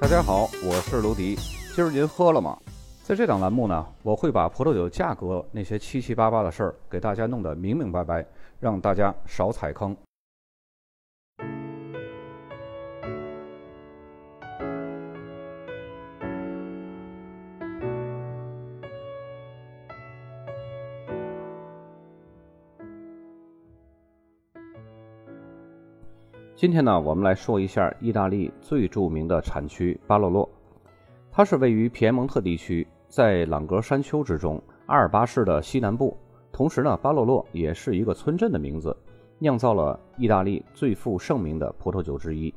大家好，我是卢迪。今儿您喝了吗？在这档栏目呢，我会把葡萄酒价格那些七七八八的事儿给大家弄得明明白白，让大家少踩坑。今天呢，我们来说一下意大利最著名的产区巴洛洛。它是位于皮埃蒙特地区，在朗格山丘之中，阿尔巴市的西南部。同时呢，巴洛洛也是一个村镇的名字，酿造了意大利最负盛名的葡萄酒之一。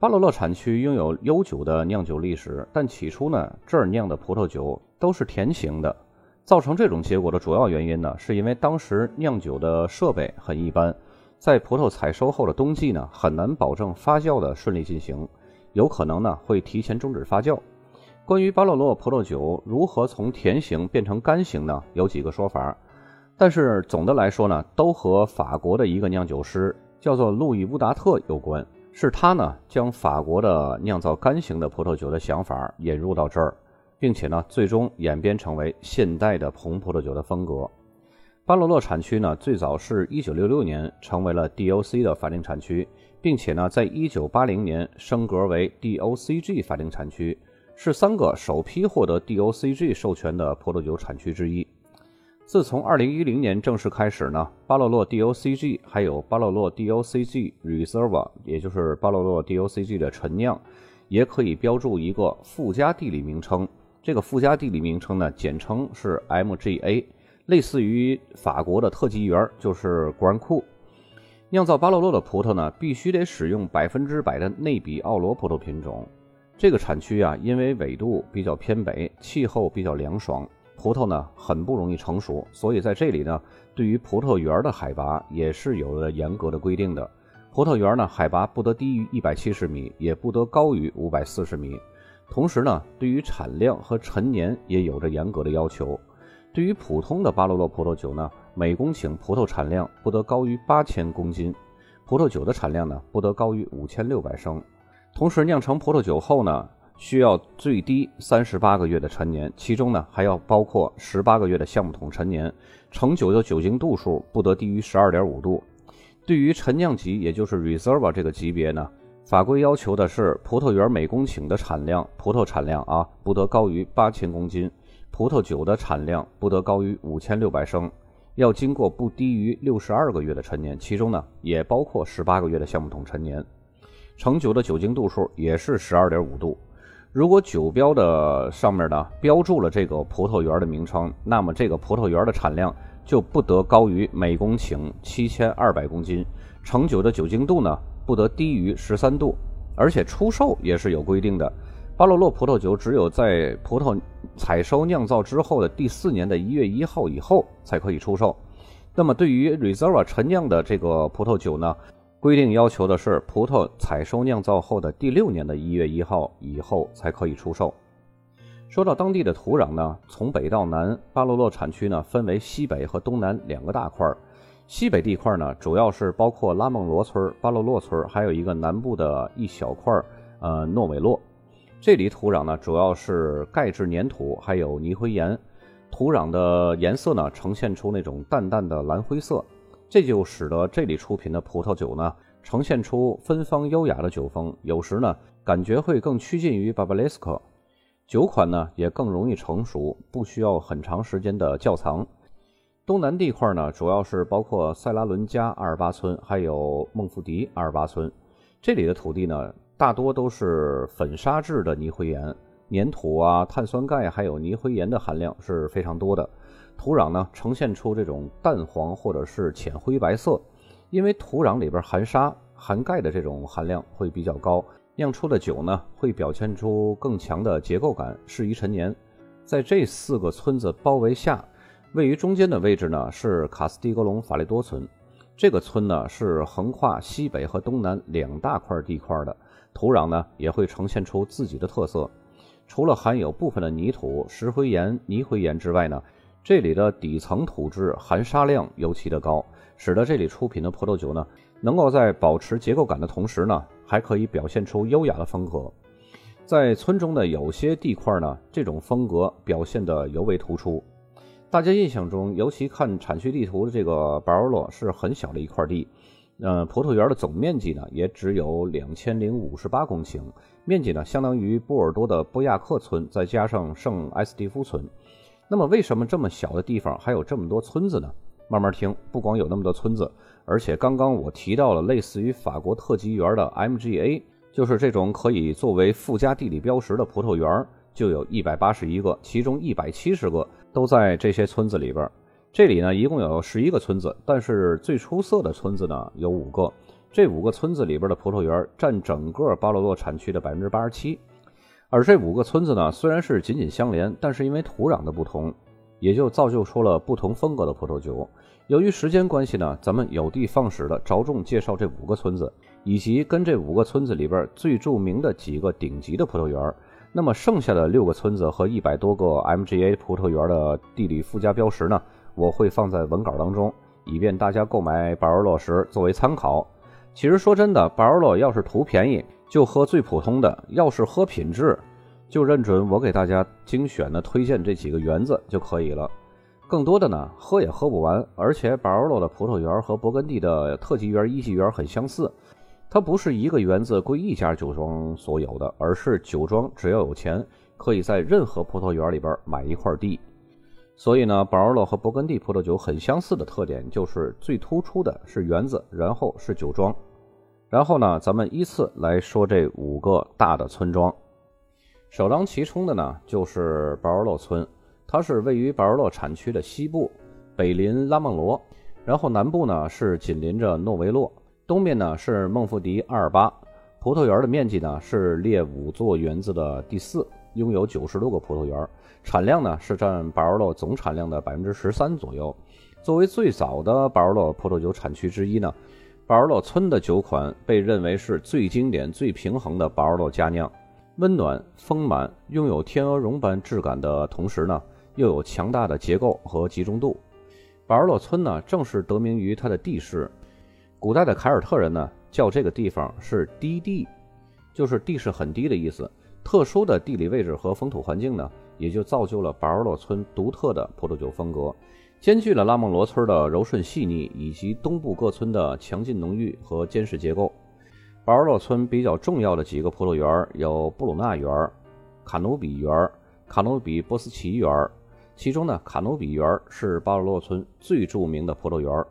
巴洛洛产区拥有悠久的酿酒历史，但起初呢，这儿酿的葡萄酒都是甜型的。造成这种结果的主要原因呢，是因为当时酿酒的设备很一般。在葡萄采收后的冬季呢，很难保证发酵的顺利进行，有可能呢会提前终止发酵。关于巴洛洛葡萄酒如何从甜型变成干型呢？有几个说法，但是总的来说呢，都和法国的一个酿酒师叫做路易乌达特有关。是他呢将法国的酿造干型的葡萄酒的想法引入到这儿，并且呢最终演变成为现代的红葡萄酒的风格。巴洛洛产区呢，最早是一九六六年成为了 DOC 的法定产区，并且呢，在一九八零年升格为 DOCG 法定产区，是三个首批获得 DOCG 授权的葡萄酒产区之一。自从二零一零年正式开始呢，巴洛洛 DOCG 还有巴洛洛 DOCG Reserva，也就是巴洛洛 DOCG 的陈酿，也可以标注一个附加地理名称。这个附加地理名称呢，简称是 MGA。类似于法国的特级园，就是果然库。酿造巴洛洛的葡萄呢，必须得使用百分之百的内比奥罗葡萄品种。这个产区啊，因为纬度比较偏北，气候比较凉爽，葡萄呢很不容易成熟，所以在这里呢，对于葡萄园的海拔也是有了严格的规定的。葡萄园呢，海拔不得低于一百七十米，也不得高于五百四十米。同时呢，对于产量和陈年也有着严格的要求。对于普通的巴罗洛葡萄酒呢，每公顷葡萄产量不得高于八千公斤，葡萄酒的产量呢不得高于五千六百升。同时，酿成葡萄酒后呢，需要最低三十八个月的陈年，其中呢还要包括十八个月的橡木桶陈年。成酒的酒精度数不得低于十二点五度。对于陈酿级，也就是 Reserva 这个级别呢，法规要求的是葡萄园每公顷的产量，葡萄产量啊不得高于八千公斤。葡萄酒的产量不得高于五千六百升，要经过不低于六十二个月的陈年，其中呢也包括十八个月的橡木桶陈年。成酒的酒精度数也是十二点五度。如果酒标的上面呢标注了这个葡萄园的名称，那么这个葡萄园的产量就不得高于每公顷七千二百公斤。成酒的酒精度呢不得低于十三度，而且出售也是有规定的。巴洛洛葡萄酒只有在葡萄采收酿造之后的第四年的一月一号以后才可以出售。那么，对于 Reserva 陈酿的这个葡萄酒呢，规定要求的是葡萄采收酿造后的第六年的一月一号以后才可以出售。说到当地的土壤呢，从北到南，巴洛洛产区呢分为西北和东南两个大块儿。西北地块呢，主要是包括拉孟罗村、巴洛洛村，还有一个南部的一小块儿，呃，诺韦洛。这里土壤呢，主要是钙质粘土，还有泥灰岩。土壤的颜色呢，呈现出那种淡淡的蓝灰色，这就使得这里出品的葡萄酒呢，呈现出芬芳优雅的酒风。有时呢，感觉会更趋近于巴巴雷斯克。酒款呢，也更容易成熟，不需要很长时间的窖藏。东南地块呢，主要是包括塞拉伦加阿尔巴村，还有孟福迪阿尔巴村。这里的土地呢。大多都是粉砂质的泥灰岩，粘土啊、碳酸钙还有泥灰岩的含量是非常多的。土壤呢呈现出这种淡黄或者是浅灰白色，因为土壤里边含沙含钙的这种含量会比较高，酿出的酒呢会表现出更强的结构感，适宜陈年。在这四个村子包围下，位于中间的位置呢是卡斯蒂格隆法雷多村。这个村呢是横跨西北和东南两大块地块的。土壤呢也会呈现出自己的特色，除了含有部分的泥土、石灰岩、泥灰岩之外呢，这里的底层土质含沙量尤其的高，使得这里出品的葡萄酒呢，能够在保持结构感的同时呢，还可以表现出优雅的风格。在村中的有些地块呢，这种风格表现得尤为突出。大家印象中，尤其看产区地图的这个巴尔洛是很小的一块地，呃，葡萄园的总面积呢也只有两千零五十八公顷，面积呢相当于波尔多的波亚克村再加上圣埃斯蒂夫村。那么，为什么这么小的地方还有这么多村子呢？慢慢听，不光有那么多村子，而且刚刚我提到了类似于法国特级园的 MGA，就是这种可以作为附加地理标识的葡萄园，就有一百八十一个，其中一百七十个。都在这些村子里边。这里呢，一共有十一个村子，但是最出色的村子呢有五个。这五个村子里边的葡萄园占整个巴罗洛产区的百分之八十七。而这五个村子呢，虽然是紧紧相连，但是因为土壤的不同，也就造就出了不同风格的葡萄酒。由于时间关系呢，咱们有的放矢的着重介绍这五个村子，以及跟这五个村子里边最著名的几个顶级的葡萄园。那么剩下的六个村子和一百多个 MGA 葡萄园的地理附加标识呢，我会放在文稿当中，以便大家购买巴尔洛时作为参考。其实说真的，巴尔洛要是图便宜，就喝最普通的；要是喝品质，就认准我给大家精选的推荐这几个园子就可以了。更多的呢，喝也喝不完。而且巴尔洛的葡萄园和勃艮第的特级园、一级园很相似。它不是一个园子归一家酒庄所有的，而是酒庄只要有钱，可以在任何葡萄园里边买一块地。所以呢，保尔洛和勃艮第葡萄酒很相似的特点就是最突出的是园子，然后是酒庄。然后呢，咱们依次来说这五个大的村庄。首当其冲的呢就是保尔洛村，它是位于保尔洛产区的西部，北临拉孟罗，然后南部呢是紧邻着诺维洛。东面呢是孟福迪阿尔巴葡萄园的面积呢是列五座园子的第四，拥有九十多个葡萄园，产量呢是占巴尔洛总产量的百分之十三左右。作为最早的巴尔洛葡萄酒产区之一呢，巴尔洛村的酒款被认为是最经典、最平衡的巴尔洛佳酿，温暖丰满，拥有天鹅绒般质感的同时呢，又有强大的结构和集中度。巴尔洛村呢正是得名于它的地势。古代的凯尔特人呢，叫这个地方是低地，就是地势很低的意思。特殊的地理位置和风土环境呢，也就造就了巴尔洛村独特的葡萄酒风格，兼具了拉孟罗村的柔顺细腻，以及东部各村的强劲浓郁和坚实结构。巴尔洛村比较重要的几个葡萄园有布鲁纳园、卡努比园、卡努比波斯奇园，其中呢，卡努比园是巴尔洛村最著名的葡萄园。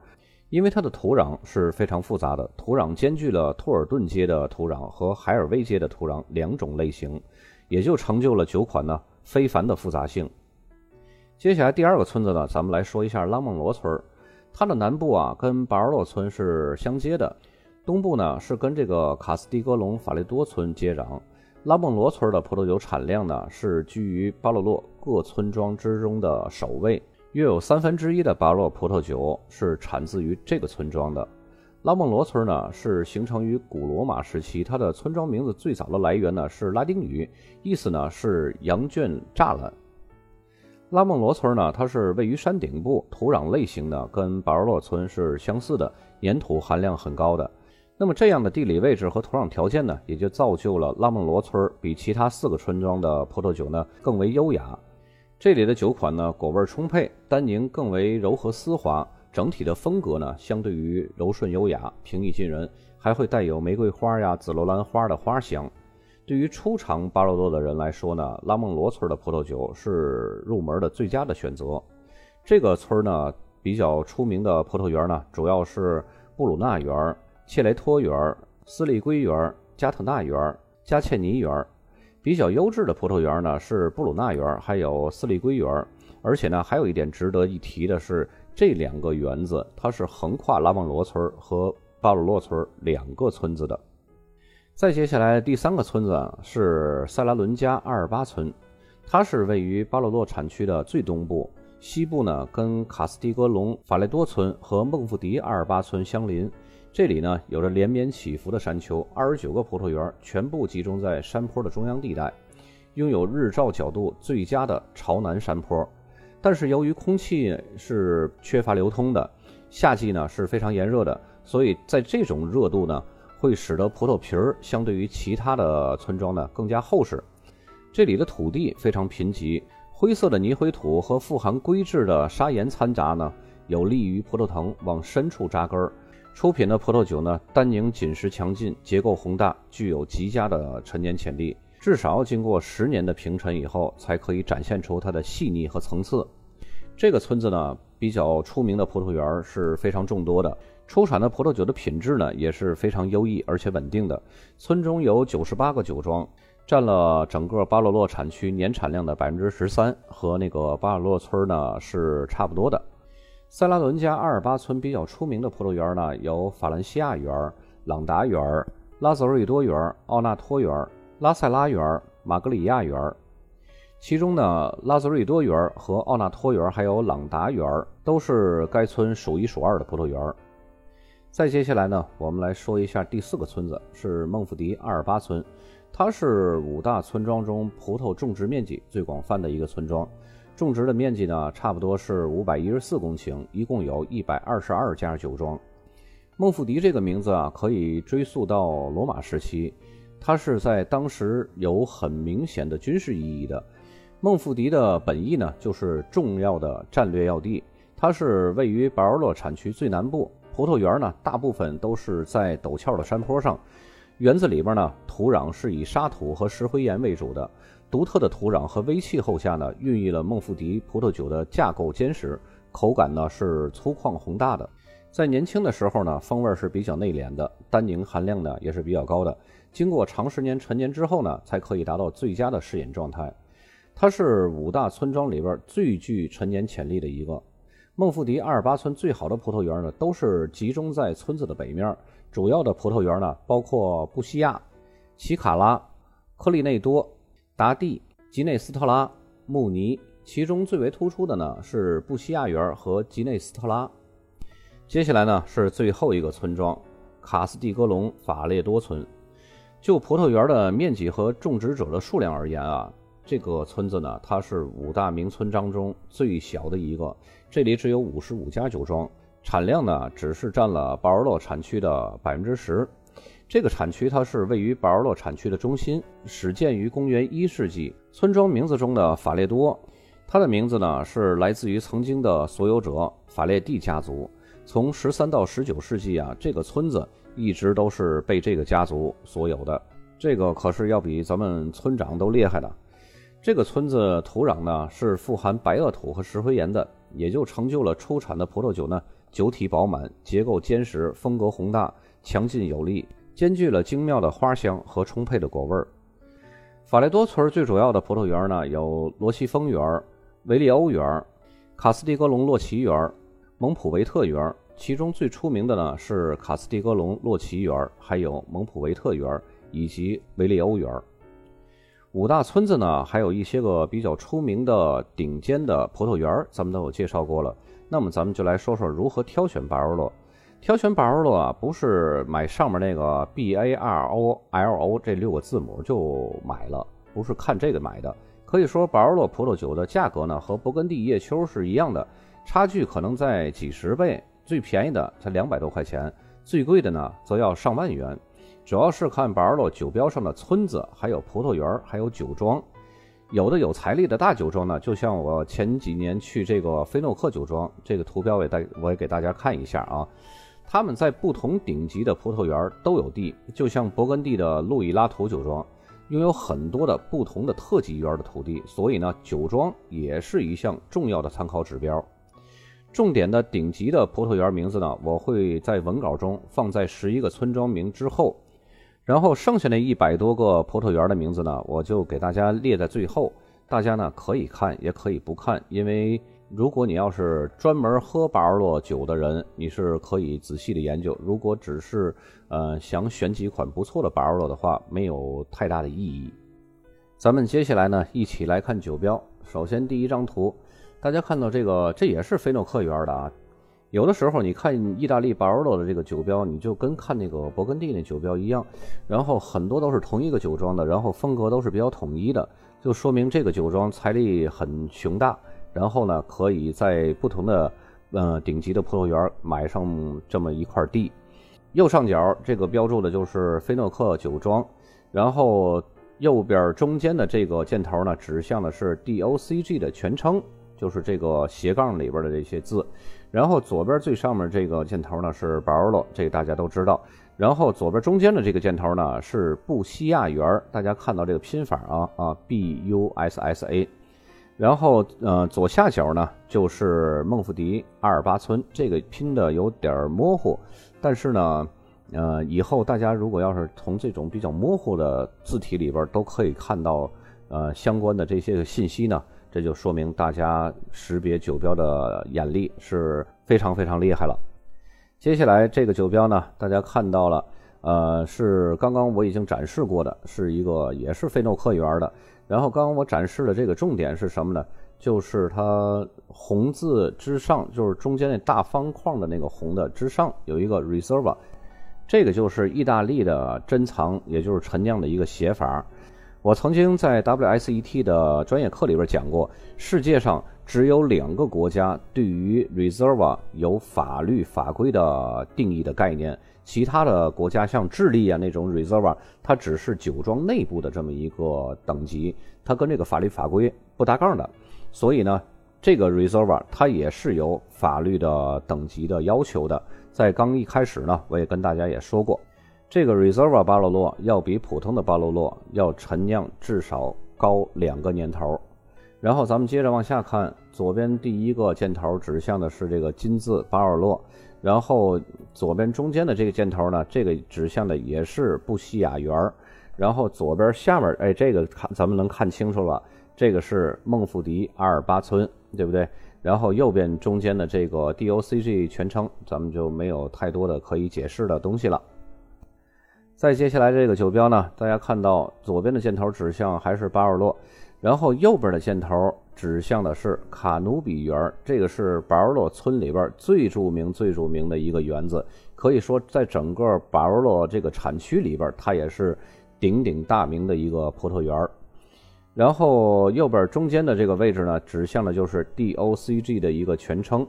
因为它的土壤是非常复杂的，土壤兼具了托尔顿街的土壤和海尔威街的土壤两种类型，也就成就了酒款呢非凡的复杂性。接下来第二个村子呢，咱们来说一下拉孟罗村它的南部啊跟巴尔洛村是相接的，东部呢是跟这个卡斯蒂格隆法雷多村接壤。拉孟罗村的葡萄酒产量呢是居于巴洛洛各村庄之中的首位。约有三分之一的巴洛葡萄酒是产自于这个村庄的。拉孟罗村呢是形成于古罗马时期，它的村庄名字最早的来源呢是拉丁语，意思呢是羊圈栅栏。拉孟罗村呢，它是位于山顶部，土壤类型呢跟巴尔洛村是相似的，粘土含量很高的。那么这样的地理位置和土壤条件呢，也就造就了拉孟罗村比其他四个村庄的葡萄酒呢更为优雅。这里的酒款呢，果味充沛，单宁更为柔和丝滑，整体的风格呢，相对于柔顺优雅、平易近人，还会带有玫瑰花呀、紫罗兰花的花香。对于初尝巴罗多的人来说呢，拉孟罗村的葡萄酒是入门的最佳的选择。这个村呢，比较出名的葡萄园呢，主要是布鲁纳园、切雷托园、斯利圭园、加特纳园、加切尼园。比较优质的葡萄园呢是布鲁纳园，还有斯利圭园，而且呢还有一点值得一提的是，这两个园子它是横跨拉旺罗村和巴鲁洛村两个村子的。再接下来第三个村子是塞拉伦加阿尔巴村，它是位于巴鲁洛产区的最东部，西部呢跟卡斯蒂格隆法雷多村和孟富迪阿尔巴村相邻。这里呢有着连绵起伏的山丘，二十九个葡萄园全部集中在山坡的中央地带，拥有日照角度最佳的朝南山坡。但是由于空气是缺乏流通的，夏季呢是非常炎热的，所以在这种热度呢会使得葡萄皮儿相对于其他的村庄呢更加厚实。这里的土地非常贫瘠，灰色的泥灰土和富含硅质的砂岩掺杂呢，有利于葡萄藤往深处扎根儿。出品的葡萄酒呢，单宁紧实强劲，结构宏大，具有极佳的陈年潜力。至少经过十年的平陈以后，才可以展现出它的细腻和层次。这个村子呢，比较出名的葡萄园是非常众多的，出产的葡萄酒的品质呢也是非常优异而且稳定的。村中有九十八个酒庄。占了整个巴洛洛产区年产量的百分之十三，和那个巴尔洛村呢是差不多的。塞拉伦加阿尔巴村比较出名的葡萄园呢，有法兰西亚园、朗达园、拉泽瑞多园、奥纳托园、拉塞拉园、马格里亚园。其中呢，拉泽瑞多园和奥纳托园还有朗达园都是该村数一数二的葡萄园。再接下来呢，我们来说一下第四个村子，是孟福迪阿尔巴村。它是五大村庄中葡萄种植面积最广泛的一个村庄，种植的面积呢，差不多是五百一十四公顷，一共有一百二十二家酒庄。孟福迪这个名字啊，可以追溯到罗马时期，它是在当时有很明显的军事意义的。孟福迪的本意呢，就是重要的战略要地，它是位于巴尔洛产区最南部，葡萄园呢，大部分都是在陡峭的山坡上。园子里边呢，土壤是以沙土和石灰岩为主的。独特的土壤和微气候下呢，孕育了孟福迪葡萄酒的架构坚实，口感呢是粗犷宏大的。在年轻的时候呢，风味是比较内敛的，单宁含量呢也是比较高的。经过长时间陈年之后呢，才可以达到最佳的试饮状态。它是五大村庄里边最具陈年潜力的一个。孟福迪阿尔巴村最好的葡萄园呢，都是集中在村子的北面。主要的葡萄园呢，包括布西亚、奇卡拉、科利内多、达蒂、吉内斯特拉、穆尼，其中最为突出的呢是布西亚园和吉内斯特拉。接下来呢是最后一个村庄卡斯蒂格隆法列多村。就葡萄园的面积和种植者的数量而言啊，这个村子呢它是五大名村当中最小的一个，这里只有五十五家酒庄。产量呢，只是占了保尔洛产区的百分之十。这个产区它是位于保尔洛产区的中心，始建于公元一世纪。村庄名字中的法列多，它的名字呢是来自于曾经的所有者法列蒂家族。从十三到十九世纪啊，这个村子一直都是被这个家族所有的。这个可是要比咱们村长都厉害的。这个村子土壤呢是富含白垩土和石灰岩的，也就成就了出产的葡萄酒呢。酒体饱满，结构坚实，风格宏大，强劲有力，兼具了精妙的花香和充沛的果味儿。法雷多村最主要的葡萄园呢，有罗西峰园、维利欧园、卡斯蒂格隆洛奇园、蒙普维特园。其中最出名的呢是卡斯蒂格隆洛奇园，还有蒙普维特园以及维利欧园。五大村子呢，还有一些个比较出名的顶尖的葡萄园，咱们都有介绍过了。那么咱们就来说说如何挑选巴尔洛。挑选巴尔洛啊，不是买上面那个 B A R O L O 这六个字母就买了，不是看这个买的。可以说，巴尔洛葡萄酒的价格呢和勃艮第叶丘是一样的，差距可能在几十倍。最便宜的才两百多块钱，最贵的呢则要上万元。主要是看巴尔洛酒标上的村子，还有葡萄园，还有酒庄。有的有财力的大酒庄呢，就像我前几年去这个菲诺克酒庄，这个图标也带我也给大家看一下啊。他们在不同顶级的葡萄园都有地，就像勃艮第的路易拉图酒庄，拥有很多的不同的特级园的土地，所以呢，酒庄也是一项重要的参考指标。重点的顶级的葡萄园名字呢，我会在文稿中放在十一个村庄名之后。然后剩下那一百多个葡萄园的名字呢，我就给大家列在最后，大家呢可以看，也可以不看，因为如果你要是专门喝巴尔洛酒的人，你是可以仔细的研究；如果只是呃想选几款不错的巴尔洛的话，没有太大的意义。咱们接下来呢，一起来看酒标。首先第一张图，大家看到这个，这也是菲诺克园的啊。有的时候你看意大利巴尔洛的这个酒标，你就跟看那个勃艮第那酒标一样，然后很多都是同一个酒庄的，然后风格都是比较统一的，就说明这个酒庄财力很雄大，然后呢可以在不同的呃顶级的葡萄园买上这么一块地。右上角这个标注的就是菲诺克酒庄，然后右边中间的这个箭头呢，指向的是 DOCG 的全称，就是这个斜杠里边的这些字。然后左边最上面这个箭头呢是 Barolo，这个大家都知道。然后左边中间的这个箭头呢是布西亚园，大家看到这个拼法啊啊 B U S S A。然后呃左下角呢就是孟福迪阿尔巴村，这个拼的有点模糊，但是呢呃以后大家如果要是从这种比较模糊的字体里边都可以看到呃相关的这些个信息呢。这就说明大家识别酒标的眼力是非常非常厉害了。接下来这个酒标呢，大家看到了，呃，是刚刚我已经展示过的，是一个也是菲诺克园的。然后刚刚我展示的这个重点是什么呢？就是它红字之上，就是中间那大方框的那个红的之上有一个 Reserva，这个就是意大利的珍藏，也就是陈酿的一个写法。我曾经在 WSET 的专业课里边讲过，世界上只有两个国家对于 Reserva 有法律法规的定义的概念，其他的国家像智利啊那种 Reserva，它只是酒庄内部的这么一个等级，它跟这个法律法规不搭杠的。所以呢，这个 Reserva 它也是有法律的等级的要求的。在刚一开始呢，我也跟大家也说过。这个 Reserva 巴罗洛要比普通的巴罗洛要陈酿至少高两个年头，然后咱们接着往下看，左边第一个箭头指向的是这个金字巴尔洛，然后左边中间的这个箭头呢，这个指向的也是布西亚园，然后左边下面，哎，这个看咱们能看清楚了，这个是孟富迪阿尔巴村，对不对？然后右边中间的这个 DOCG 全称，咱们就没有太多的可以解释的东西了。再接下来这个酒标呢，大家看到左边的箭头指向还是巴尔洛，然后右边的箭头指向的是卡努比园，这个是巴尔洛村里边最著名、最著名的一个园子，可以说在整个巴尔洛这个产区里边，它也是鼎鼎大名的一个葡萄园。然后右边中间的这个位置呢，指向的就是 DOCG 的一个全称。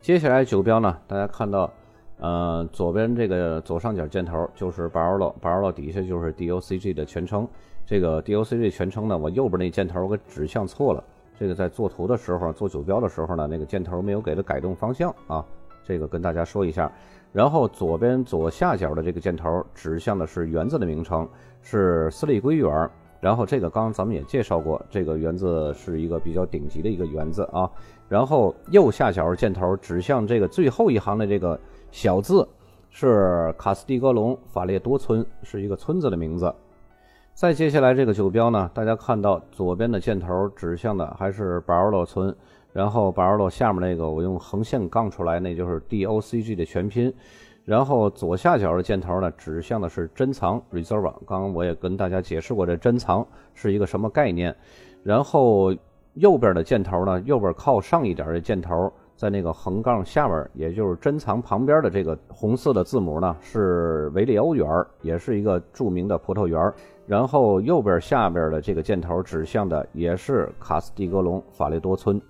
接下来酒标呢，大家看到。呃，左边这个左上角箭头就是 Barolo，Barolo 底下就是 DOCG 的全称。这个 DOCG 全称呢，我右边那箭头给指向错了。这个在做图的时候，做酒标的时候呢，那个箭头没有给它改动方向啊。这个跟大家说一下。然后左边左下角的这个箭头指向的是园子的名称，是斯利圭园。然后这个刚刚咱们也介绍过，这个园子是一个比较顶级的一个园子啊。然后右下角箭头指向这个最后一行的这个。小字是卡斯蒂格隆法列多村，是一个村子的名字。再接下来这个酒标呢，大家看到左边的箭头指向的还是巴尔洛村，然后巴尔洛下面那个我用横线杠出来，那就是 DOCG 的全拼。然后左下角的箭头呢，指向的是珍藏 Reserve。刚刚我也跟大家解释过，这珍藏是一个什么概念。然后右边的箭头呢，右边靠上一点的箭头。在那个横杠下面，也就是珍藏旁边的这个红色的字母呢，是维利欧园，也是一个著名的葡萄园。然后右边下边的这个箭头指向的也是卡斯蒂格隆法雷多村。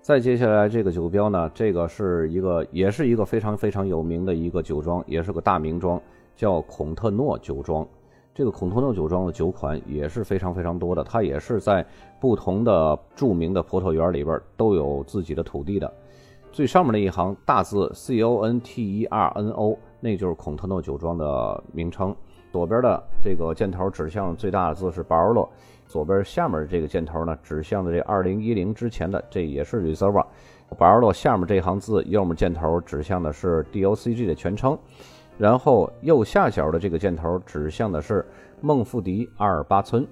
再接下来这个酒标呢，这个是一个，也是一个非常非常有名的一个酒庄，也是个大名庄，叫孔特诺酒庄。这个孔特诺酒庄的酒款也是非常非常多的，它也是在不同的著名的葡萄园里边都有自己的土地的。最上面那一行大字 C O N T E R N O，那就是孔特诺酒庄的名称。左边的这个箭头指向最大的字是巴尔洛，左边下面这个箭头呢指向的这2010之前的，这也是 Reserva。巴尔洛下面这行字右面箭头指向的是 DOCG 的全称，然后右下角的这个箭头指向的是孟富迪阿尔巴村。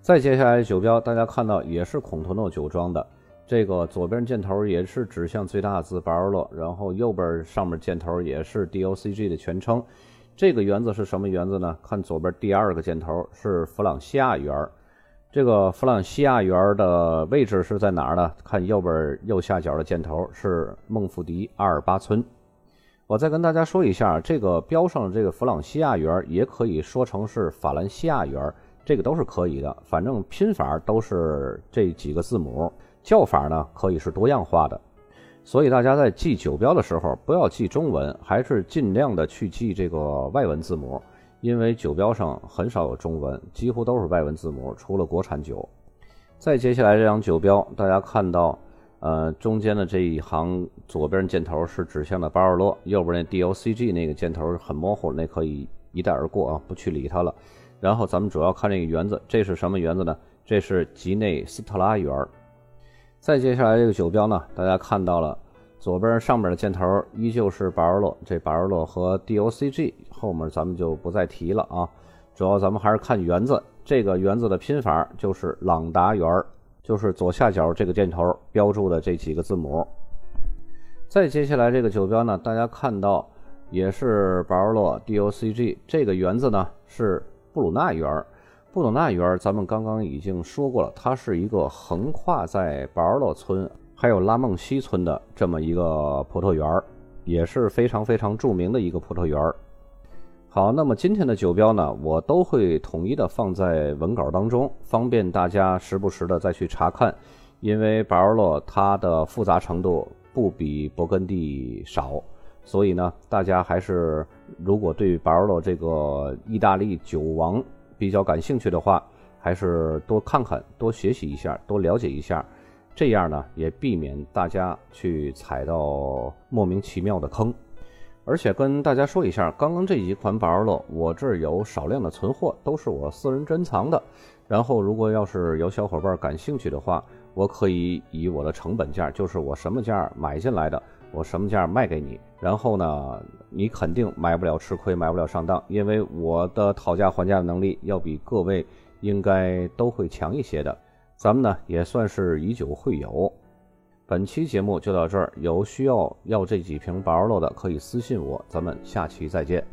再接下来酒标，大家看到也是孔特诺酒庄的。这个左边箭头也是指向最大字巴尔洛，然后右边上面箭头也是 DOCG 的全称。这个园子是什么园子呢？看左边第二个箭头是弗朗西亚园。这个弗朗西亚园的位置是在哪儿呢？看右边右下角的箭头是孟福迪阿尔巴村。我再跟大家说一下，这个标上这个弗朗西亚园也可以说成是法兰西亚园，这个都是可以的，反正拼法都是这几个字母。叫法呢可以是多样化的，所以大家在记酒标的时候，不要记中文，还是尽量的去记这个外文字母，因为酒标上很少有中文，几乎都是外文字母，除了国产酒。再接下来这张酒标，大家看到，呃，中间的这一行左边箭头是指向的巴尔洛，右边那 DOCG 那个箭头很模糊，那可以一带而过啊，不去理它了。然后咱们主要看这个园子，这是什么园子呢？这是吉内斯特拉园。再接下来这个酒标呢，大家看到了，左边上面的箭头依旧是巴尔洛，这巴尔洛和 DOCG 后面咱们就不再提了啊，主要咱们还是看园子，这个园子的拼法就是朗达园，就是左下角这个箭头标注的这几个字母。再接下来这个酒标呢，大家看到也是巴尔洛 DOCG，这个园子呢是布鲁纳园。布鲁纳园，咱们刚刚已经说过了，它是一个横跨在巴尔洛村还有拉孟西村的这么一个葡萄园，也是非常非常著名的一个葡萄园。好，那么今天的酒标呢，我都会统一的放在文稿当中，方便大家时不时的再去查看。因为巴尔洛它的复杂程度不比勃艮第少，所以呢，大家还是如果对巴尔洛这个意大利酒王。比较感兴趣的话，还是多看看、多学习一下、多了解一下，这样呢也避免大家去踩到莫名其妙的坑。而且跟大家说一下，刚刚这几款巴尔洛，我这儿有少量的存货，都是我私人珍藏的。然后，如果要是有小伙伴感兴趣的话，我可以以我的成本价，就是我什么价买进来的。我什么价卖给你？然后呢，你肯定买不了吃亏，买不了上当，因为我的讨价还价的能力要比各位应该都会强一些的。咱们呢也算是以酒会友。本期节目就到这儿，有需要要这几瓶宝乐的可以私信我，咱们下期再见。